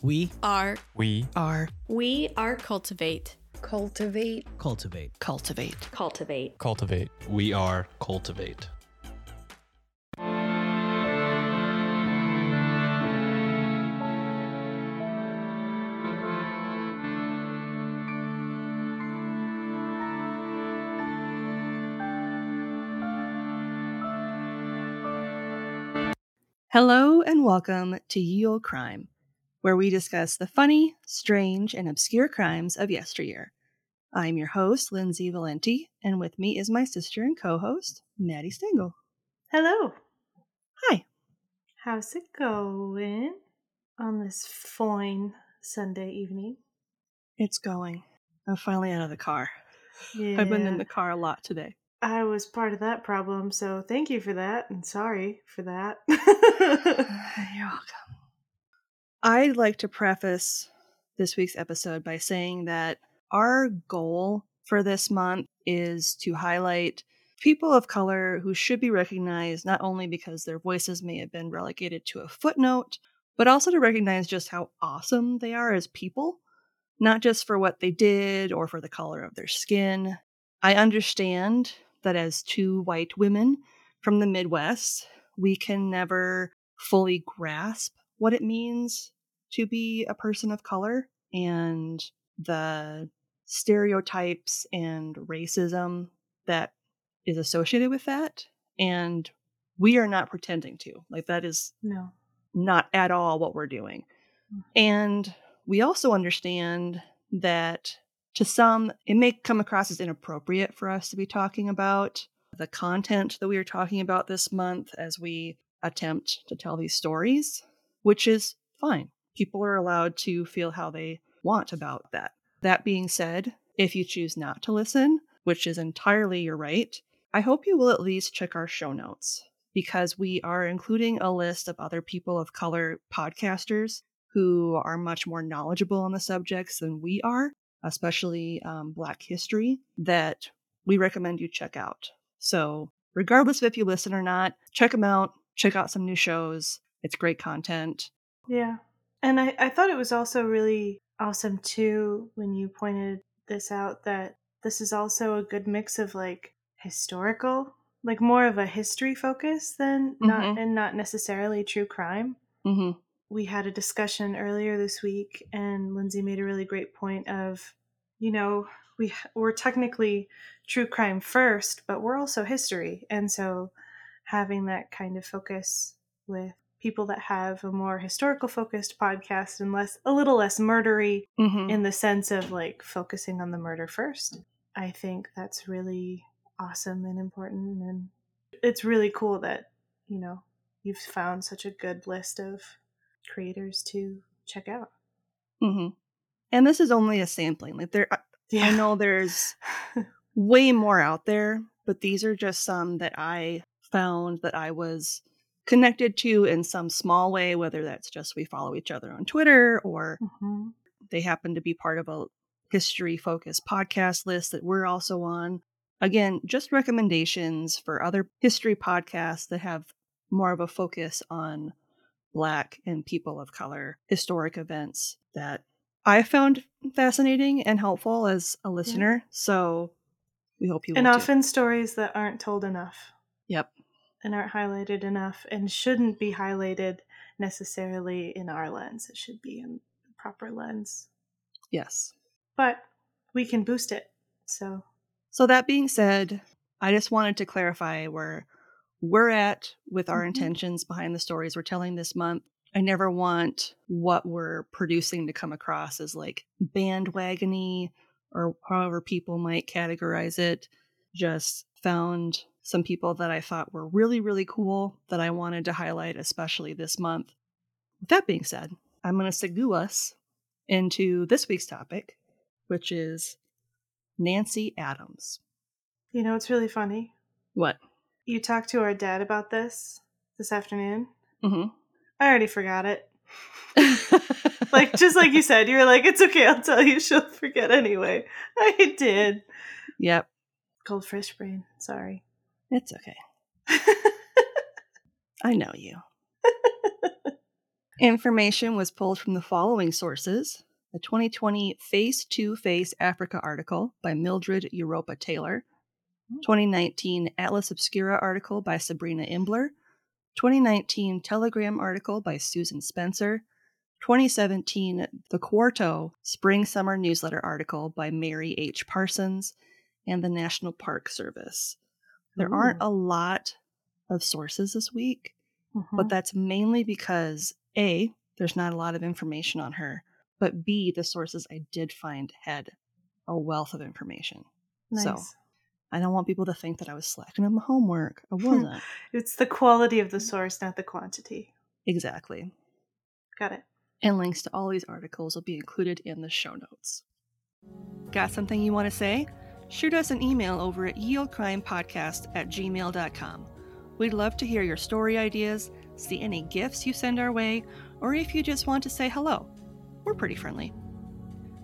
We are We are we are cultivate Cultivate. cultivate. cultivate Cultivate. cultivate. We are Cultivate. Hello and welcome to Ye Olde Crime, where we discuss the funny, strange, and obscure crimes of yesteryear. I'm your host, Lindsay Valenti, and with me is my sister and co-host, Maddie Stengel. Hello. Hi. How's it going on this fine Sunday evening? It's going. I'm finally out of the car. Yeah. I've been in the car a lot today. I was part of that problem, so thank you for that and sorry for that. You're welcome. I'd like to preface this week's episode by saying that our goal for this month is to highlight people of color who should be recognized not only because their voices may have been relegated to a footnote, but also to recognize just how awesome they are as people, not just for what they did or for the color of their skin. I understand that as two white women from the Midwest, we can never fully grasp what it means to be a person of color and the stereotypes and racism that is associated with that. And we are not pretending to. Like, that is no. not at all what we're doing. Mm. And we also understand that to some, it may come across as inappropriate for us to be talking about the content that we are talking about this month as we attempt to tell these stories, which is fine. People are allowed to feel how they want about that. That being said, if you choose not to listen, which is entirely your right, I hope you will at least check our show notes because we are including a list of other people of color podcasters who are much more knowledgeable on the subjects than we are, especially um, Black history, that we recommend you check out. So, regardless of if you listen or not, check them out, check out some new shows. It's great content. Yeah. And I, I thought it was also really awesome too when you pointed this out that this is also a good mix of like historical, like more of a history focus than not Mhm. and not necessarily true crime. Mm-hmm. we had a discussion earlier this week and lindsay made a really great point of you know we we're technically true crime first but we're also history and so having that kind of focus with people that have a more historical focused podcast and less a little less murdery Mm-hmm. in the sense of like focusing on the murder first i think that's really awesome and important and it's really cool that you know you've found such a good list of creators to check out Mm-hmm. And this is only a sampling. Like there, I- I know there's way more out there, but these are just some that I found that I was connected to in some small way, whether that's just we follow each other on Twitter or Mhm. they happen to be part of a history focused podcast list that we're also on. Again, just recommendations for other history podcasts that have more of a focus on Black and people of color historic events that I found fascinating and helpful as a listener. So we hope you and will too. often stories that aren't told enough Yep. And aren't highlighted enough and shouldn't be highlighted necessarily in our lens it should be in the proper lens Yes. but we can boost it so So that being said, I just wanted to clarify where we're at with our Mhm. intentions behind the stories we're telling this month. I never want what we're producing to come across as like bandwagony or however people might categorize it. Just found some people that I thought were really, really cool that I wanted to highlight, especially this month. With that being said, I'm going to segue us into this week's topic, which is Nancy Adams. you know it's really funny What? you talked to our dad about this this afternoon Mm-hmm. i already forgot it like just like you said you were like it's okay i'll tell you she'll forget anyway i did yep, cold fish brain sorry it's okay. I know you. Information was pulled from the following sources the 2020 Face to Face Africa article by Mildred Europa Taylor, hmm. 2019 Atlas Obscura article by Sabrina Imbler, 2019 Telegram article by Susan Spencer, 2017 The Quarto Spring Summer Newsletter article by Mary H. Parsons, and the National Park Service. There aren't a lot of sources this week, but mm-hmm. that's mainly because A, there's not a lot of information on her, but B, the sources I did find had a wealth of information. nice. So I don't want people to think that I was slacking on my homework. I wasn't. It's the quality of the mm. source, not the quantity. exactly. Got it. And links to all these articles will be included in the show notes. Got something you want to say? Shoot us an email over at yeoldecrimepodcast at gmail.com. We'd love to hear your story ideas, see any gifts you send our way, or if you just want to say hello. We're pretty friendly.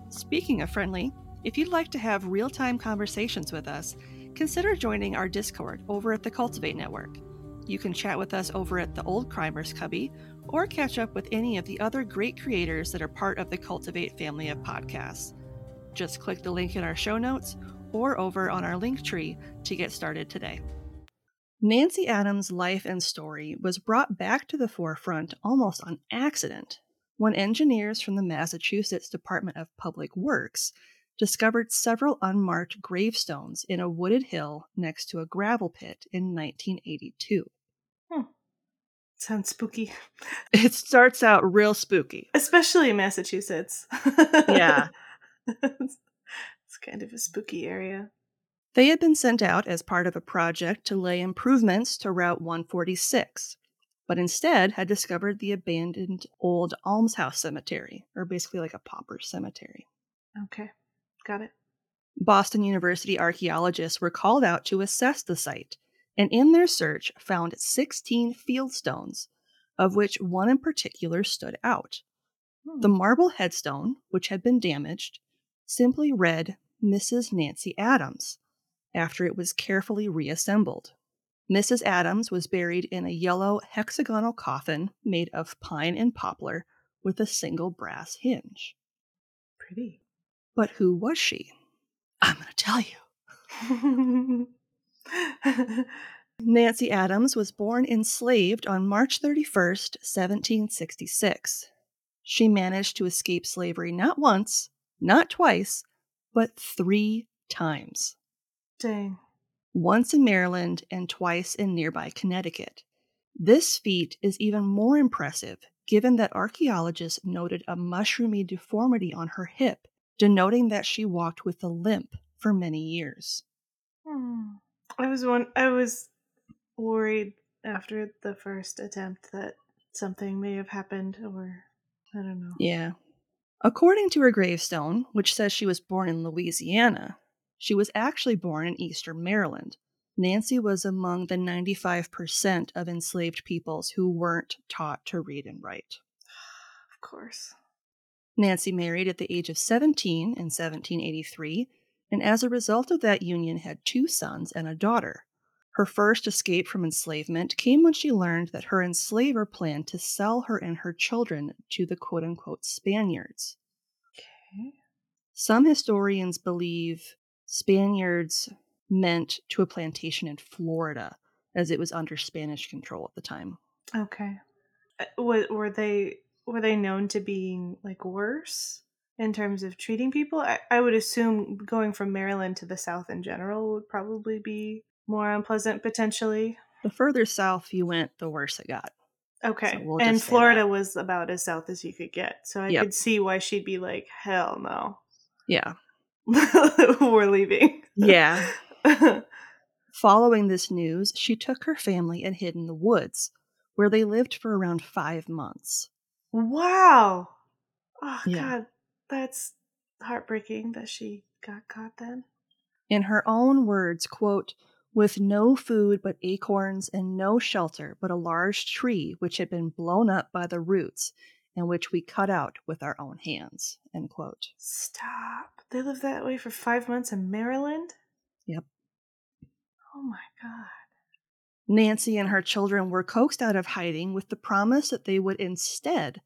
Speaking of friendly, if you'd like to have real time conversations with us, consider joining our Discord over at the Cultivate Network. You can chat with us over at the Old Crimers Cubby or catch up with any of the other great creators that are part of the Cultivate family of podcasts. Just click the link in our show notes or over on our link tree to get started today. Nancy Adams' life and story was brought back to the forefront almost on accident when engineers from the Massachusetts Department of Public Works discovered several unmarked gravestones in a wooded hill next to a gravel pit in 1982. Hmm. Sounds spooky. It starts out real spooky. Especially in Massachusetts. Yeah. kind of a spooky area. They had been sent out as part of a project to lay improvements to Route 146, but instead had discovered the abandoned old almshouse cemetery, or basically like a pauper cemetery. Okay. Got it. Boston University archaeologists were called out to assess the site, and in their search found 16 fieldstones, of which one in particular stood out. Hmm. The marble headstone, which had been damaged, simply read Mrs. Nancy Adams after it was carefully reassembled. Mrs. Adams was buried in a yellow hexagonal coffin made of pine and poplar with a single brass hinge. Pretty. But who was she? I'm going to tell you. Nancy Adams was born enslaved on March 31st, 1766. She managed to escape slavery not once, not twice, but three times Dang. once in Maryland and twice in nearby Connecticut. This feat is even more impressive given that archaeologists noted a mushroomy deformity on her hip, denoting that she walked with a limp for many years. Hmm. I was one. I was worried after the first attempt that something may have happened, or I don't know. Yeah. According to her gravestone, which says she was born in Louisiana, she was actually born in eastern Maryland. Nancy was among the 95% of enslaved peoples who weren't taught to read and write. Of course. Nancy married at the age of 17 in 1783, and as a result of that union had two sons and a daughter. Her first escape from enslavement came when she learned that her enslaver planned to sell her and her children to the quote unquote Spaniards. Okay. Some historians believe Spaniards meant to a plantation in Florida, as it was under Spanish control at the time. Okay. Uh, Were they were they known to being like worse in terms of treating people? I, I would assume going from Maryland to the South in general would probably be more unpleasant potentially. The further south you went, the worse it got. Okay. So we'll and Florida that. was about as south as you could get. So I Yep. could see why she'd be like, hell no. Yeah. We're leaving. Yeah. Following this news, she took her family and hid in the woods, where they lived for around five months. wow. Oh Yeah. god. That's heartbreaking that she got caught then. In her own words, quote, with no food but acorns and no shelter but a large tree which had been blown up by the roots and which we cut out with our own hands, end quote. Stop. They lived that way for five months in Maryland? Yep. Oh my god. Nancy and her children were coaxed out of hiding with the promise that they would instead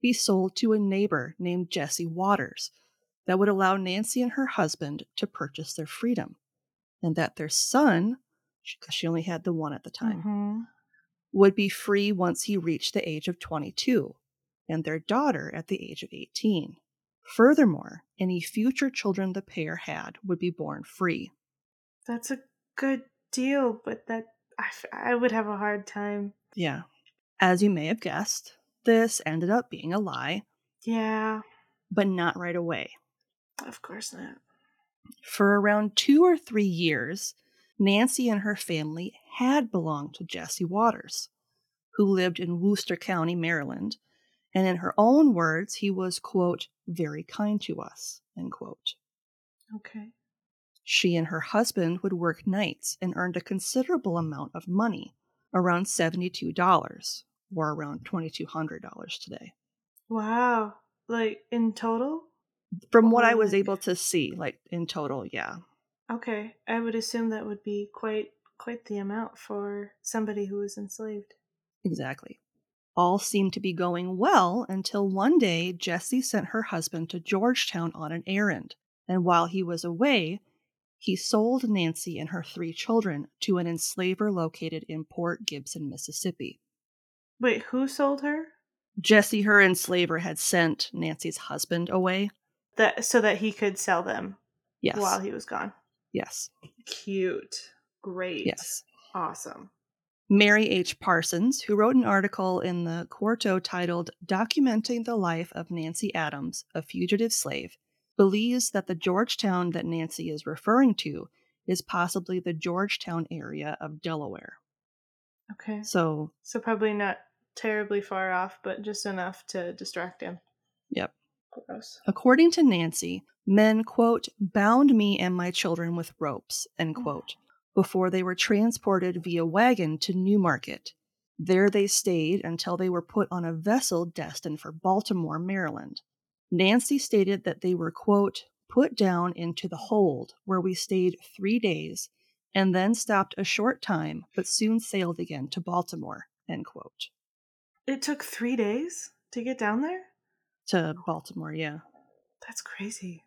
be sold to a neighbor named Jesse Waters that would allow Nancy and her husband to purchase their freedom, and that their son, because she only had the one at the time, Mhm. would be free once he reached the age of 22, and their daughter at the age of 18. Furthermore, any future children the pair had would be born free. That's a good deal, but that I, I would have a hard time. Yeah. As you may have guessed, this ended up being a lie, Yeah, but not right away. of course not. For around two or three years, Nancy and her family had belonged to Jesse Waters, who lived in Worcester County, Maryland, and in her own words, he was, quote, very kind to us, end quote. Okay. She and her husband would work nights and earned a considerable amount of money, around $72, or around $2,200 today. Wow. Like in total? From what I mm-hmm. was able to see, like in total, yeah. Okay. I would assume that would be quite quite the amount for somebody who was enslaved. Exactly. All seemed to be going well until one day Jesse sent her husband to Georgetown on an errand, and while he was away, he sold Nancy and her three children to an enslaver located in Port Gibson, Mississippi. Wait, who sold her? Jesse, her enslaver, had sent Nancy's husband away. That so that he could sell them Yes. while he was gone. Yes. Cute. Great. Yes. Awesome. Mary H. Parsons, who wrote an article in the Quarto titled Documenting the Life of Nancy Adams, a Fugitive Slave, believes that the Georgetown that Nancy is referring to is possibly the Georgetown area of Delaware. Okay. So, So probably not terribly far off, but just enough to distract him. Yep. Gross. according to Nancy, men, quote, bound me and my children with ropes, end mm. quote, before they were transported via wagon to Newmarket. There they stayed until they were put on a vessel destined for Baltimore, Maryland. Nancy stated that they were, quote, put down into the hold, where we stayed three days, and then stopped a short time, but soon sailed again to Baltimore, end quote. It took three days to get down there? To Baltimore, yeah. That's crazy.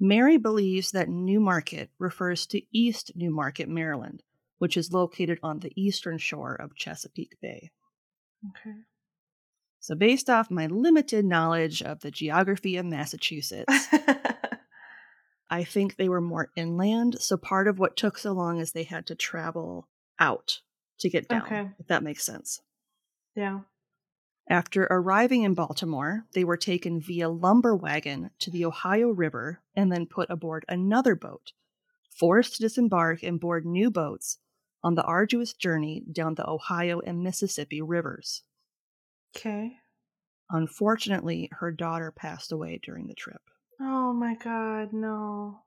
Mary believes that Newmarket refers to East Newmarket, Maryland, which is located on the eastern shore of Chesapeake Bay. Okay. So, based off my limited knowledge of the geography of Massachusetts, I think they were more inland. So, part of what took so long is they had to travel out to get down, Okay. if that makes sense. yeah. After arriving in Baltimore, they were taken via lumber wagon to the Ohio River and then put aboard another boat, forced to disembark and board new boats on the arduous journey down the Ohio and Mississippi rivers. Okay. Unfortunately, her daughter passed away during the trip. Oh my god, no.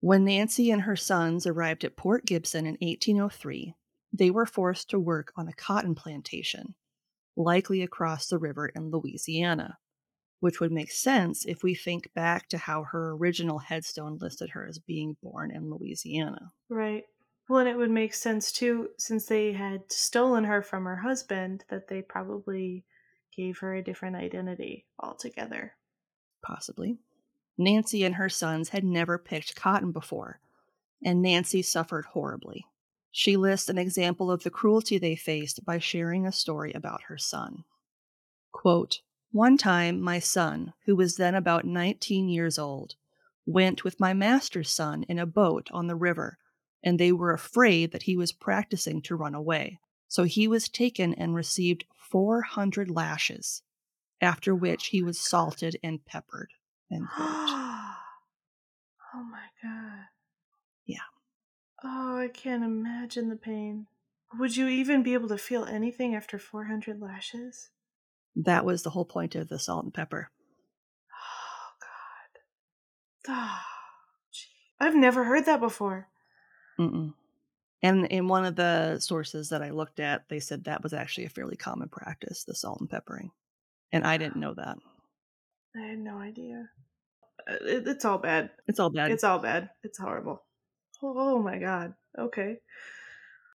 When Nancy and her sons arrived at Port Gibson in 1803, they were forced to work on a cotton plantation, likely across the river in Louisiana, which would make sense if we think back to how her original headstone listed her as being born in Louisiana. Right. Well, and it would make sense too, since they had stolen her from her husband, that they probably gave her a different identity altogether. Possibly. Nancy and her sons had never picked cotton before, and Nancy suffered horribly. She lists an example of the cruelty they faced by sharing a story about her son. Quote, One time, my son, who was then about 19 years old, went with my master's son in a boat on the river, and they were afraid that he was practicing to run away. So he was taken and received 400 lashes, after oh which he was salted and peppered. End quote. oh my god. Yeah. Oh, I can't imagine the pain. Would you even be able to feel anything after 400 lashes? That was the whole point of the salt and pepper. Oh god. Oh, gee. I've never heard that before. Mm-mm. And in one of the sources that I looked at, they said that was actually a fairly common practice, the salt and peppering. And I didn't know that. I had no idea. Uh, It, it's all bad. It's all bad. It's all bad. It's horrible. Oh, my god. Okay.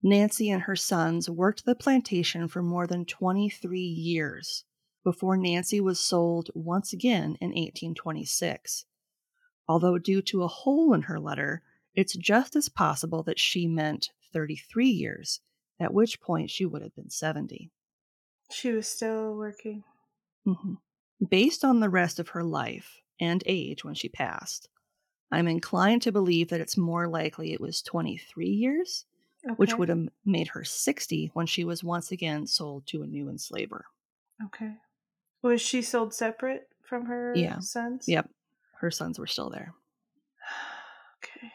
Nancy and her sons worked the plantation for more than 23 years before Nancy was sold once again in 1826. Although, due to a hole in her letter, it's just as possible that she meant 33 years, at which point she would have been 70. She was still working. Mm-hmm. Based on the rest of her life and age when she passed, I'm inclined to believe that it's more likely it was 23 years, Okay. which would have made her 60 when she was once again sold to a new enslaver. Okay. Was she sold separate from her Yeah. sons? Yep, her sons were still there. Okay.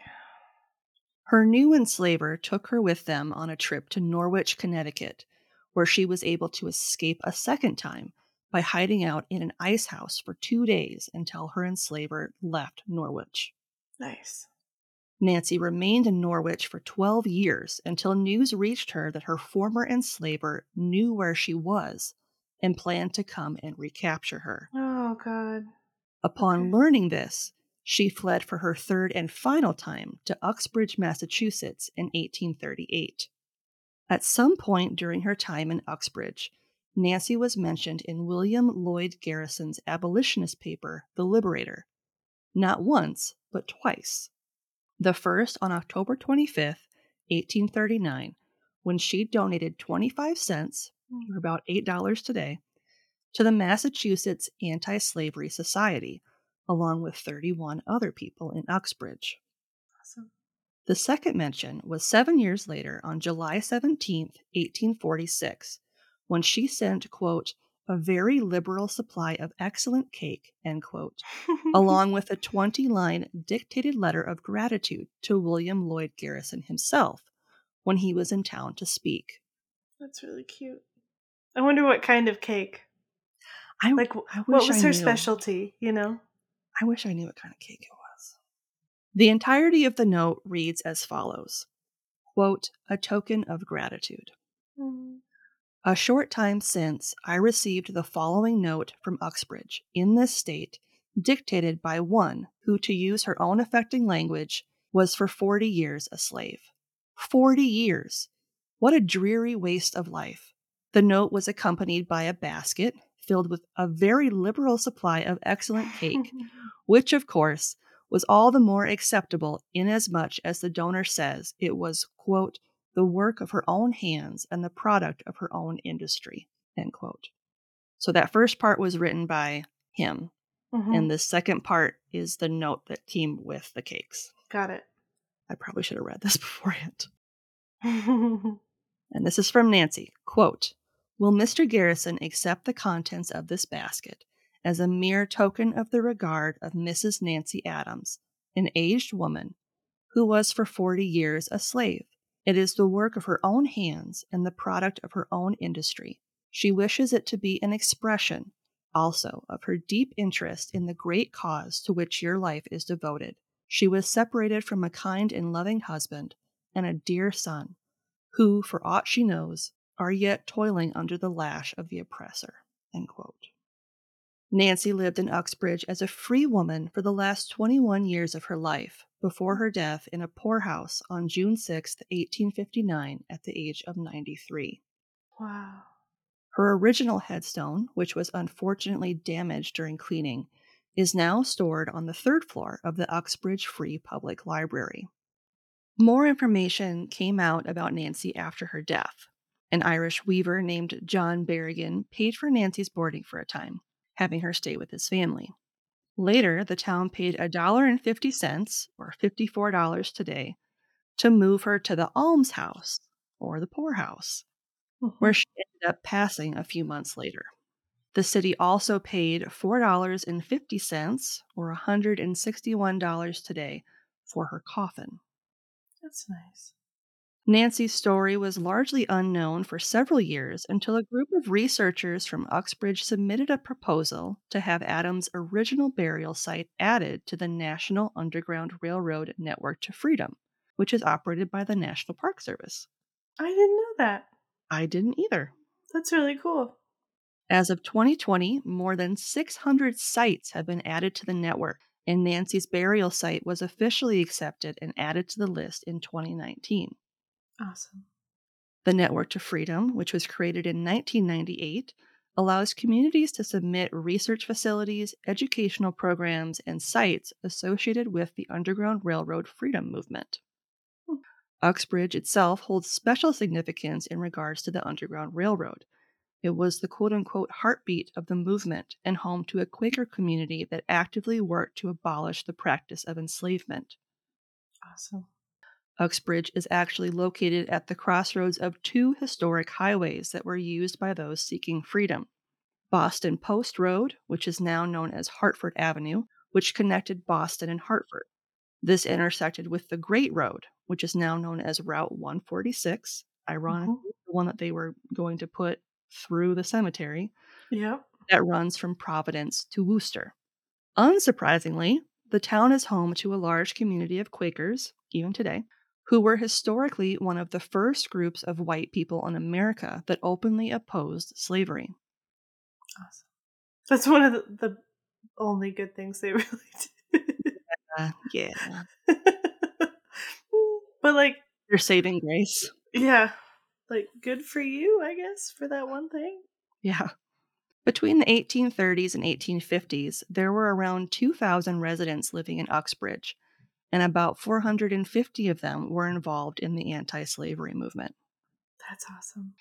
Her new enslaver took her with them on a trip to Norwich, Connecticut, where she was able to escape a second time by hiding out in an ice house for two days until her enslaver left Norwich. Nice. Nancy remained in Norwich for 12 years until news reached her that her former enslaver knew where she was and planned to come and recapture her. Oh God. Upon learning this, she fled for her third and final time to Uxbridge, Massachusetts in 1838. At some point during her time in Uxbridge, Nancy was mentioned in William Lloyd Garrison's abolitionist paper, The Liberator, not once, but twice. The first on October 25th, 1839, when she donated 25 cents, hmm. or about $8 today, to the Massachusetts Anti Slavery Society, along with 31 other people in Uxbridge. Awesome. The second mention was seven years later on July 17, 1846, when she sent, quote, a very liberal supply of excellent cake, end quote, along with a 20 line dictated letter of gratitude to William Lloyd Garrison himself when he was in town to speak. That's really cute. I wonder what kind of cake. I, Like, I what was I her knew. specialty? You know. I wish I knew what kind of cake it was. The entirety of the note reads as follows quote, A token of gratitude. Mm. A short time since, I received the following note from Uxbridge, in this state, dictated by one who, to use her own affecting language, was for forty years a slave. Forty years! What a dreary waste of life. The note was accompanied by a basket filled with a very liberal supply of excellent cake, which, of course, was all the more acceptable inasmuch as the donor says it was, quote, the work of her own hands and the product of her own industry, end quote. So that first part was written by him, Mhm. and the second part is the note that came with the cakes. Got it. I probably should have read this beforehand. And this is from Nancy. Quote Will Mr. Garrison accept the contents of this basket as a mere token of the regard of Mrs. Nancy Adams, an aged woman who was for forty years a slave? It is the work of her own hands and the product of her own industry. She wishes it to be an expression also of her deep interest in the great cause to which your life is devoted. She was separated from a kind and loving husband and a dear son who, for aught she knows, are yet toiling under the lash of the oppressor. Nancy lived in Uxbridge as a free woman for the last 21 years of her life before her death in a poorhouse on June 6, 1859, at the age of 93. wow. Her original headstone, which was unfortunately damaged during cleaning, is now stored on the third floor of the Uxbridge Free Public Library. More information came out about Nancy after her death. An Irish weaver named John Berrigan paid for Nancy's boarding for a time, having her stay with his family. Later, the town paid $1.50, or $54 today, to move her to the almshouse, or the poorhouse where mm-hmm. she ended up passing a few months later. The city also paid $4.50, or $161 today, for her coffin. That's nice. Nancy's story was largely unknown for several years until a group of researchers from Uxbridge submitted a proposal to have Adams' original burial site added to the National Underground Railroad Network to Freedom, which is operated by the National Park Service. I didn't know that. I didn't either. That's really cool. As of 2020, more than 600 sites have been added to the network, and Nancy's burial site was officially accepted and added to the list in 2019. Awesome. The Network to Freedom, which was created in 1998, allows communities to submit research facilities, educational programs, and sites associated with the Underground Railroad freedom movement. Hmm. Uxbridge itself holds special significance in regards to the Underground Railroad. It was the quote unquote heartbeat of the movement and home to a Quaker community that actively worked to abolish the practice of enslavement. Awesome. Uxbridge is actually located at the crossroads of two historic highways that were used by those seeking freedom Boston Post Road, which is now known as Hartford Avenue, which connected Boston and Hartford. This intersected with the Great Road, which is now known as Route 146, ironically, mm-hmm. the one that they were going to put through the cemetery. Yep. That runs from Providence to Worcester. Unsurprisingly, the town is home to a large community of Quakers, even today, who were historically one of the first groups of white people in America that openly opposed slavery. Awesome. That's one of the, the only good things they really did. uh, yeah. but like their saving grace. Yeah. Like good for you, I guess, for that one thing. Yeah. Between the 1830s and 1850s, there were around 2,000 residents living in Uxbridge, and about 450 of them were involved in the anti slavery movement. That's awesome.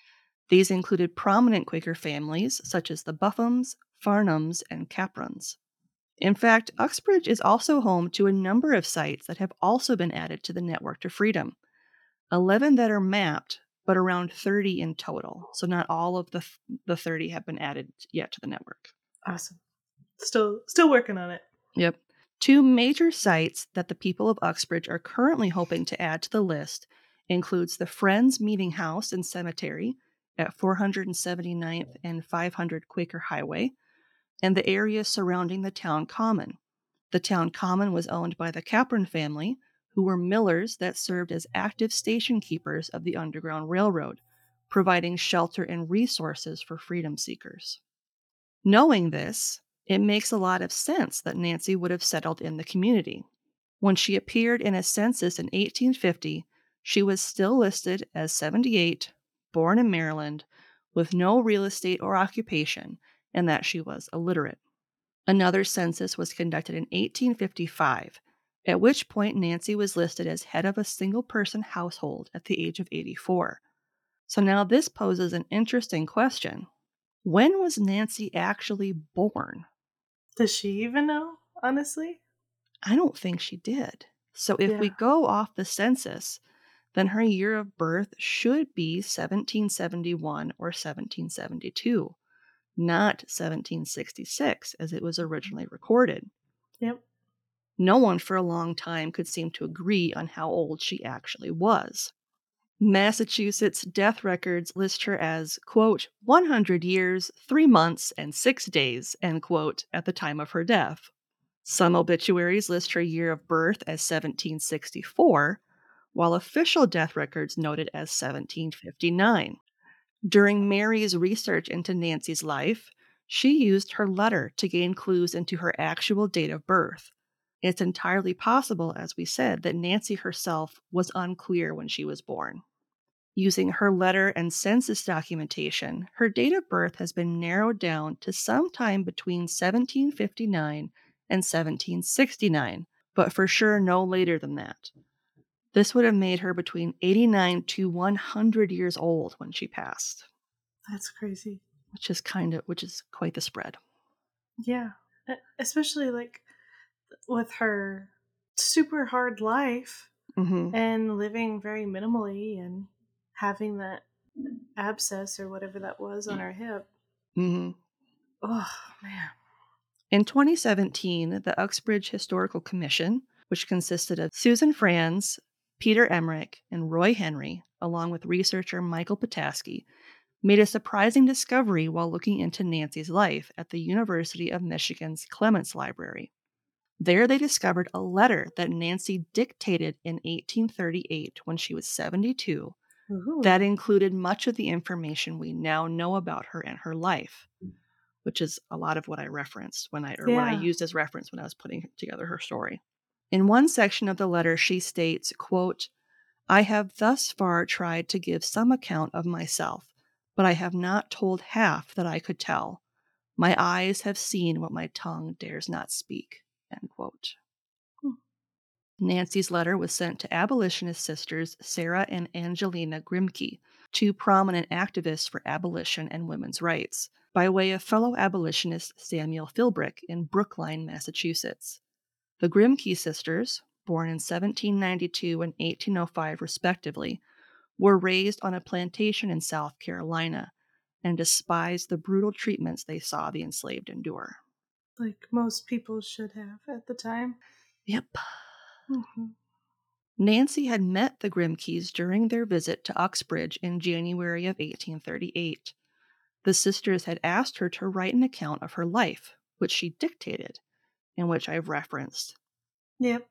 These included prominent Quaker families such as the Buffums, Farnhams, and Caprons. In fact, Uxbridge is also home to a number of sites that have also been added to the Network to Freedom. 11 that are mapped, but around 30 in total. So not all of the the 30 have been added yet to the network. Awesome. Still still working on it. Yep. Two major sites that the people of Uxbridge are currently hoping to add to the list includes the Friends Meeting House and Cemetery at 479th and 500 Quaker Highway, and the area surrounding the town common. The town common was owned by the Capron family, who were millers that served as active station keepers of the Underground Railroad, providing shelter and resources for freedom seekers. Knowing this, it makes a lot of sense that Nancy would have settled in the community. When she appeared in a census in 1850, she was still listed as 78, born in Maryland, with no real estate or occupation, and that she was illiterate. Another census was conducted in 1855, at which point Nancy was listed as head of a single person household at the age of 84. So now this poses an interesting question. When was Nancy actually born? Does she even know, honestly? I don't think she did. So if yeah. we go off the census, then her year of birth should be 1771 or 1772, not 1766 as it was mm. originally recorded. Yep. No one for a long time could seem to agree on how old she actually was. Massachusetts death records list her as, quote, 100 years, 3 months, and 6 days, end quote, at the time of her death. Some obituaries list her year of birth as 1764, while official death records note it as 1759. During Mary's research into Nancy's life, she used her letter to gain clues into her actual date of birth. It's entirely possible, as we said, that Nancy herself was unclear when she was born. Using her letter and census documentation, her date of birth has been narrowed down to sometime between 1759 and 1769, but for sure no later than that. This would have made her between 89 to 100 years old when she passed. That's crazy. Which is kind of which is quite the spread. Yeah. Especially like with her super hard life mm-hmm. and living very minimally and having that abscess or whatever that was on her hip. Mm-hmm. Oh, man. In 2017, the Uxbridge Historical Commission, which consisted of Susan Franz, Peter Emmerich, and Roy Henry, along with researcher Michael Pataski, made a surprising discovery while looking into Nancy's life at the University of Michigan's Clements Library. There, they discovered a letter that Nancy dictated in 1838 when she was 72 Ooh. that included much of the information we now know about her and her life, mm. which is a lot of what I referenced when I or yeah. what I used as reference when I was putting together her story. In one section of the letter, she states, quote, I have thus far tried to give some account of myself, but I have not told half that I could tell. My eyes have seen what my tongue dares not speak. End quote. Hmm. Nancy's letter was sent to abolitionist sisters Sarah and Angelina Grimke, two prominent activists for abolition and women's rights, by way of fellow abolitionist Samuel Philbrick in Brookline, Massachusetts. The Grimke sisters, born in 1792 and 1805 respectively, were raised on a plantation in South Carolina and despised the brutal treatments they saw the enslaved endure. Like most people should have at the time. Yep. Mm-hmm. Nancy had met the Grimkes during their visit to Uxbridge in January of 1838. The sisters had asked her to write an account of her life, which she dictated, and which I've referenced. Yep.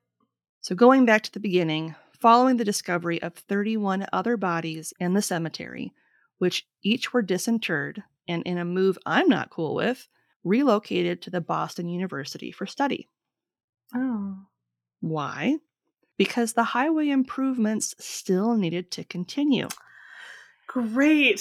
So, going back to the beginning, following the discovery of 31 other bodies in the cemetery, which each were disinterred and, in a move I'm not cool with, relocated to the Boston University for study. Oh. Why? Because the highway improvements still needed to continue. Great.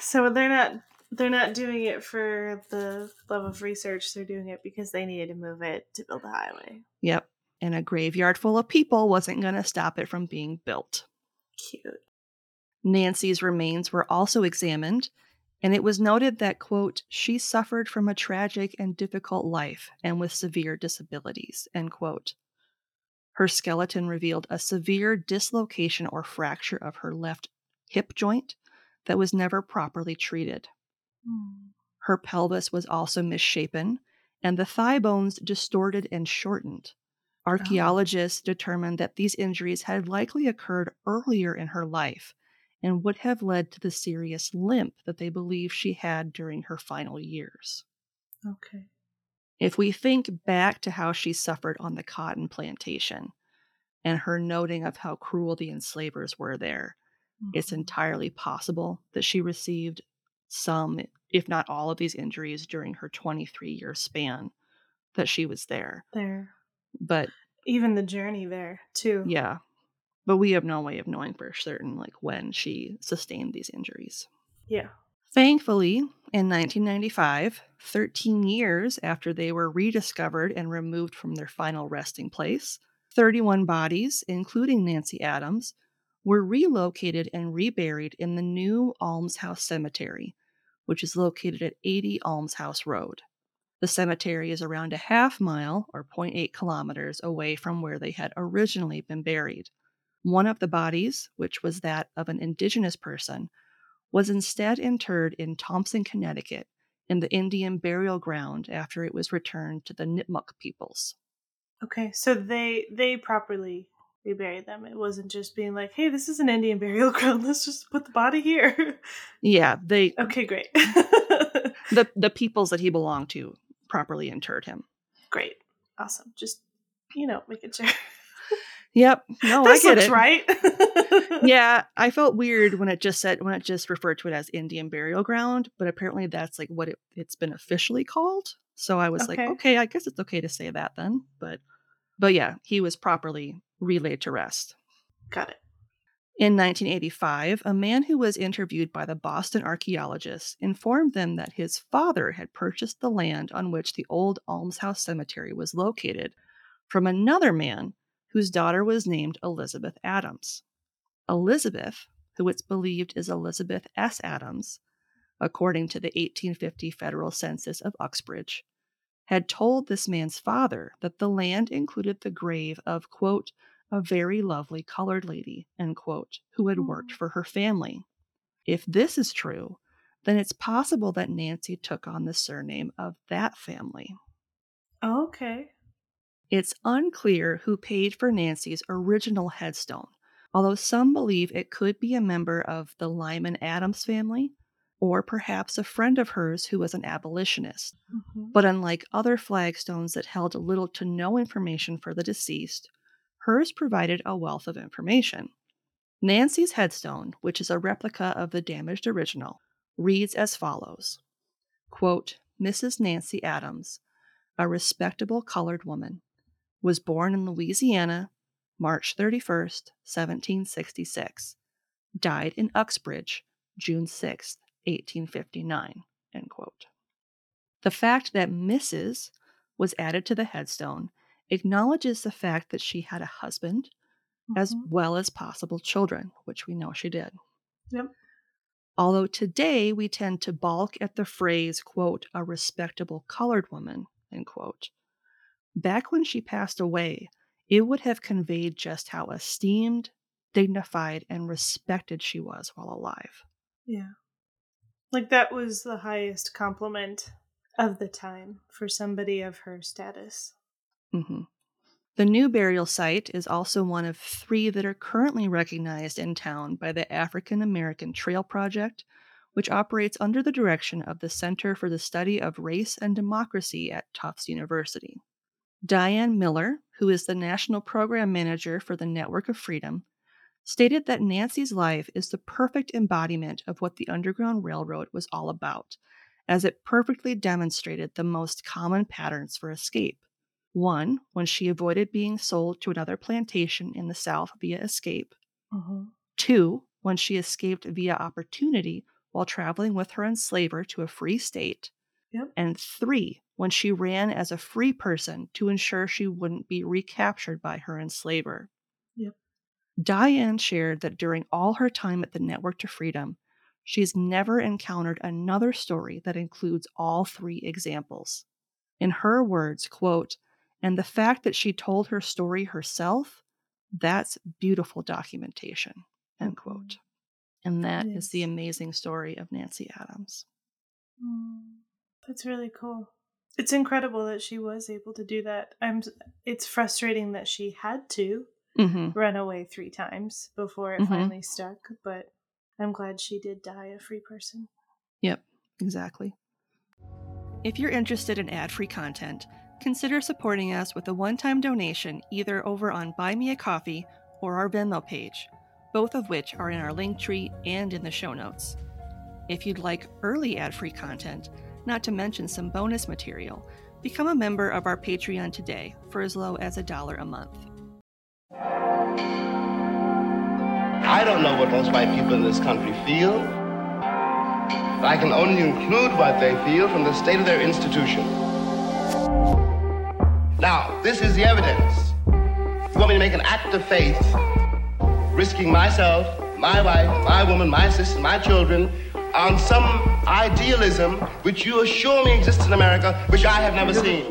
So they're not they're not doing it for the love of research. They're doing it because they needed to move it to build the highway. Yep. And a graveyard full of people wasn't going to stop it from being built. Cute. Nancy's remains were also examined, and it was noted that, quote, she suffered from a tragic and difficult life and with severe disabilities, end quote. Her skeleton revealed a severe dislocation or fracture of her left hip joint that was never properly treated. Hmm. Her pelvis was also misshapen, and the thigh bones distorted and shortened. Archaeologists determined that these injuries had likely occurred earlier in her life and would have led to the serious limp that they believe she had during her final years. Okay. If we think back to how she suffered on the cotton plantation and her noting of how cruel the enslavers were there, it's Mhm. entirely possible that she received some, if not all, of these injuries during her 23 year span that she was there. there. But Even the journey there too. yeah, but we have no way of knowing for certain like when she sustained these injuries. Yeah. Thankfully, in 1995, 13 years after they were rediscovered and removed from their final resting place, 31 bodies, including Nancy Adams, were relocated and reburied in the new Almshouse Cemetery, which is located at 80 Almshouse Road. The cemetery is around a half mile or 0.8 kilometers away from where they had originally been buried. One of the bodies, which was that of an indigenous person, was instead interred in Thompson, Connecticut, in the Indian burial ground after it was returned to the Nipmuc peoples. Okay. So they they properly reburied them. It wasn't just being like, "Hey, this is an Indian burial ground. Let's just put the body here." Yeah, they okay, great. the the peoples that he belonged to properly interred him. great. Awesome. Just you know, making sure. Yep. No, this I get looks it. right. Yeah, I felt weird when it just said when it just referred to it as Indian burial ground, but apparently that's like what it, it's been officially called. So I was like, Okay. okay, I guess it's okay to say that then. But but yeah, he was properly relayed to rest. Got it. In 1985, a man who was interviewed by the Boston archaeologists informed them that his father had purchased the land on which the old Almshouse Cemetery was located from another man whose daughter was named Elizabeth Adams. Elizabeth, who it's believed is Elizabeth S. Adams, according to the 1850 federal census of Uxbridge, had told this man's father that the land included the grave of, quote, a very lovely colored lady, end quote, who had worked mm. for her family. If this is true, then it's possible that Nancy took on the surname of that family. Okay. It's unclear who paid for Nancy's original headstone, although some believe it could be a member of the Lyman Adams family or perhaps a friend of hers who was an abolitionist. Mhm. But unlike other flagstones that held little to no information for the deceased, hers provided a wealth of information. Nancy's headstone, which is a replica of the damaged original, reads as follows quote, Mrs. Nancy Adams, a respectable colored woman, was born in Louisiana, March 31st, 1766. Died in Uxbridge, June 6th, 1859. End quote. The fact that Mrs. was added to the headstone acknowledges the fact that she had a husband as Mhm. well as possible children, which we know she did. Yep. Although today we tend to balk at the phrase, quote, a respectable colored woman, end quote. Back when she passed away, it would have conveyed just how esteemed, dignified, and respected she was while alive. Yeah. Like that was the highest compliment of the time for somebody of her status. hmm The new burial site is also one of three that are currently recognized in town by the African American Trail Project, which operates under the direction of the Center for the Study of Race and Democracy at Tufts University. Diane Miller, who is the National Program Manager for the Network of Freedom, stated that Nancy's life is the perfect embodiment of what the Underground Railroad was all about, as it perfectly demonstrated the most common patterns for escape. One, when she avoided being sold to another plantation in the South via escape. Mm-hmm. Two, when she escaped via opportunity while traveling with her enslaver to a free state. Yep. And three, when she ran as a free person to ensure she wouldn't be recaptured by her enslaver. Yep. Diane shared that during all her time at the Network to Freedom, she's never encountered another story that includes all three examples. In her words, quote, and the fact that she told her story herself, that's beautiful documentation, end quote. And that is Yes. the amazing story of Nancy Adams. Mm, That's really cool. It's incredible that she was able to do that. I'm. It's frustrating that she had to Mm-hmm. run away three times before it Mhm. finally stuck, but I'm glad she did die a free person. Yep, exactly. If you're interested in ad free content, consider supporting us with a one time donation either over on Buy Me a Coffee or our Venmo page, both of which are in our link tree and in the show notes. If you'd like early ad free content, not to mention some bonus material, become a member of our Patreon today for as low as a dollar a month. I don't know what most white people in this country feel. But I can only include what they feel from the state of their institution. Now, this is the evidence. You want me to make an act of faith, risking myself, my wife, my woman, my sister, my children, on some idealism which you assure me exists in America, which I have never seen.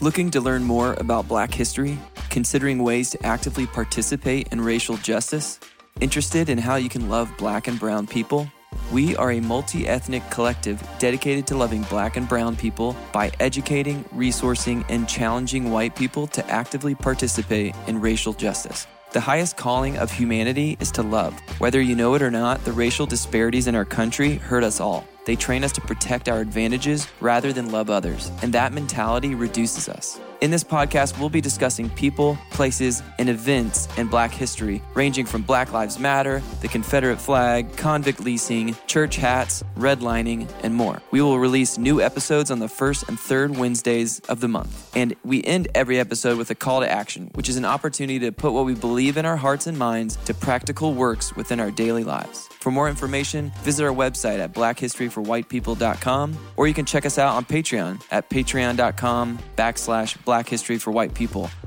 Looking to learn more about black history? Considering ways to actively participate in racial justice? Interested in how you can love black and brown people? We are a multi ethnic collective dedicated to loving black and brown people by educating, resourcing, and challenging white people to actively participate in racial justice. The highest calling of humanity is to love. Whether you know it or not, the racial disparities in our country hurt us all. They train us to protect our advantages rather than love others, and that mentality reduces us. In this podcast, we'll be discussing people, places, and events in Black history, ranging from Black Lives Matter, the Confederate flag, convict leasing, church hats, redlining, and more. We will release new episodes on the first and third Wednesdays of the month. And we end every episode with a call to action, which is an opportunity to put what we believe in our hearts and minds to practical works within our daily lives. For more information, visit our website at blackhistoryforwhitepeople.com or you can check us out on Patreon at patreon.com backslash black history for.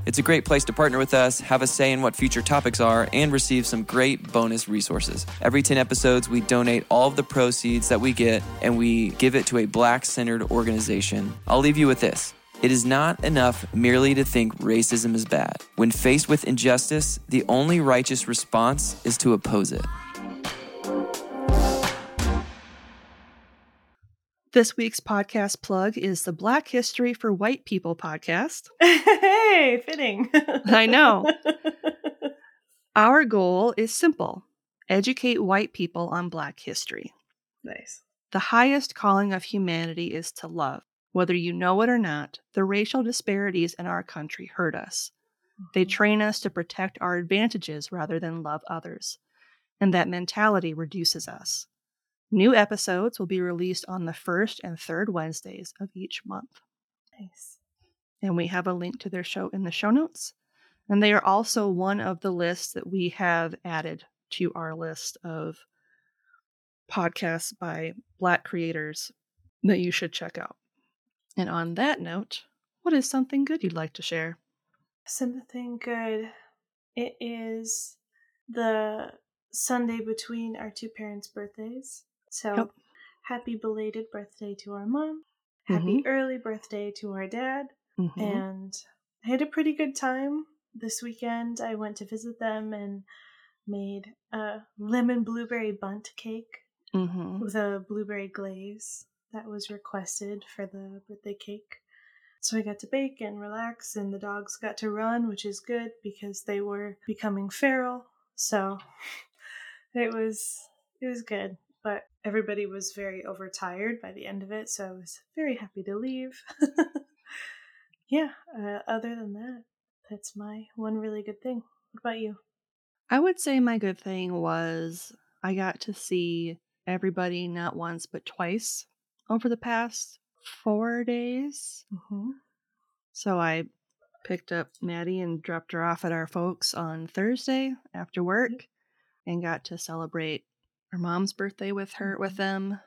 It's a great place to partner with us, have a say in what future topics are, and receive some great bonus resources. Every 10 episodes, we donate all of the proceeds that we get and we give it to a black centered organization. I'll leave you with this. It is not enough merely to think racism is bad. When faced with injustice, the only righteous response is to oppose it. This week's podcast plug is the Black History for White People podcast. hey, fitting. I know. Our goal is simple educate white people on Black history. nice. The highest calling of humanity is to love. Whether you know it or not, the racial disparities in our country hurt us. They mm-hmm. train us to protect our advantages rather than love others. And that mentality reduces us. New episodes will be released on the first and third Wednesdays of each month. Nice. and we have a link to their show in the show notes. And they are also one of the lists that we have added to our list of podcasts by Black creators that you should check out. And on that note, what is something good you'd like to share? Something good. It is the Sunday between our two parents' birthdays. So Yep. happy belated birthday to our mom. Happy early birthday to our dad. Mhm. And I had a pretty good time this weekend. I went to visit them and made a lemon blueberry bundt cake Mhm. with a blueberry glaze that was requested for the birthday cake. So I got to bake and relax, and the dogs got to run, which is good because they were becoming feral. So it was it was good, but everybody was very overtired by the end of it, so I was very happy to leave. yeah. Uh, other than that, that's my one really good thing. What about you? I would say my good thing was I got to see everybody not once but twice over the past four days. Mm-hmm. So I picked up Maddie and dropped her off at our folks on Thursday after mm-hmm. work and got to celebrate her mom's birthday with her with mm-hmm. them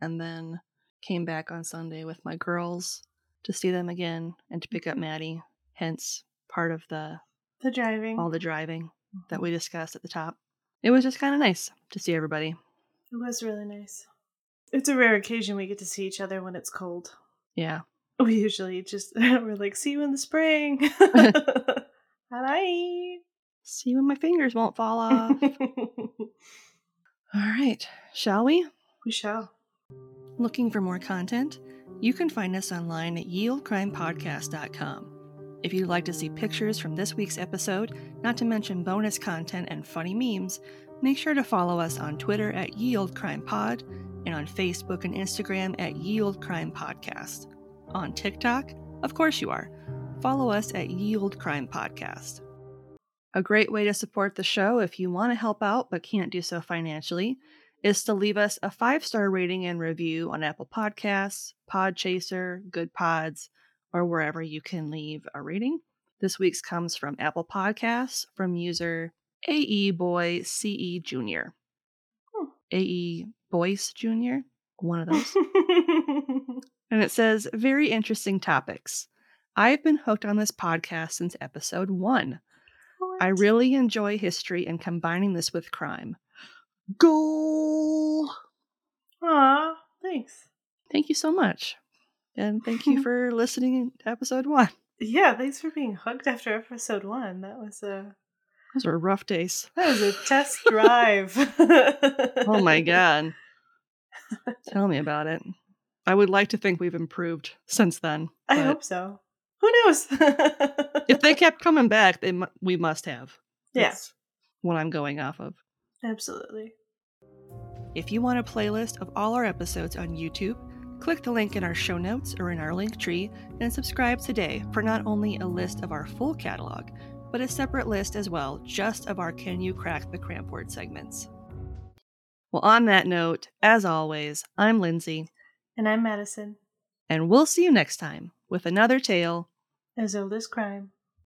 and then came back on Sunday with my girls to see them again and to pick up mm-hmm. Maddie, hence part of the The driving. all the driving that we discussed at the top. It was just kind of nice to see everybody. It was really nice. It's a rare occasion we get to see each other when it's cold. Yeah. We usually just we're like, see you in the spring. Bye. See when my fingers won't fall off. All right, shall we? we shall. Looking for more content? You can find us online at yeoldecrimepodcast.com. If you'd like to see pictures from this week's episode, not to mention bonus content and funny memes, make sure to follow us on Twitter at YeOldeCrimePod and on Facebook and Instagram at Ye Olde Crime Podcast. On TikTok, of course you are. Follow us at Ye Olde Crime Podcast. A great way to support the show if you want to help out but can't do so financially is to leave us a five star rating and review on Apple Podcasts, Podchaser, Good Pods, or wherever you can leave a rating. This week's comes from Apple Podcasts from user AE Boy CE Jr. AE Boyce Jr. One of those. and it says, Very interesting topics. I've been hooked on this podcast since episode one. I really enjoy history and combining this with crime. Goal! Aw, thanks. Thank you so much. And thank you for listening to episode one. Yeah, thanks for being hooked after episode one. That was a Those were rough days. that was a test drive. Oh my god. Tell me about it. I would like to think we've improved since then. I hope so. Who knows? If they kept coming back, they mu- we must have. Yeah. What I'm going off of. Absolutely. If you want a playlist of all our episodes on YouTube, click the link in our show notes or in our link tree and subscribe today for not only a list of our full catalog, but a separate list as well, just of our Can You Crack the Cramp Word segments. Well, on that note, as always, I'm Lindsay, And I'm Madison. and we'll see you next time with another tale As old as crime.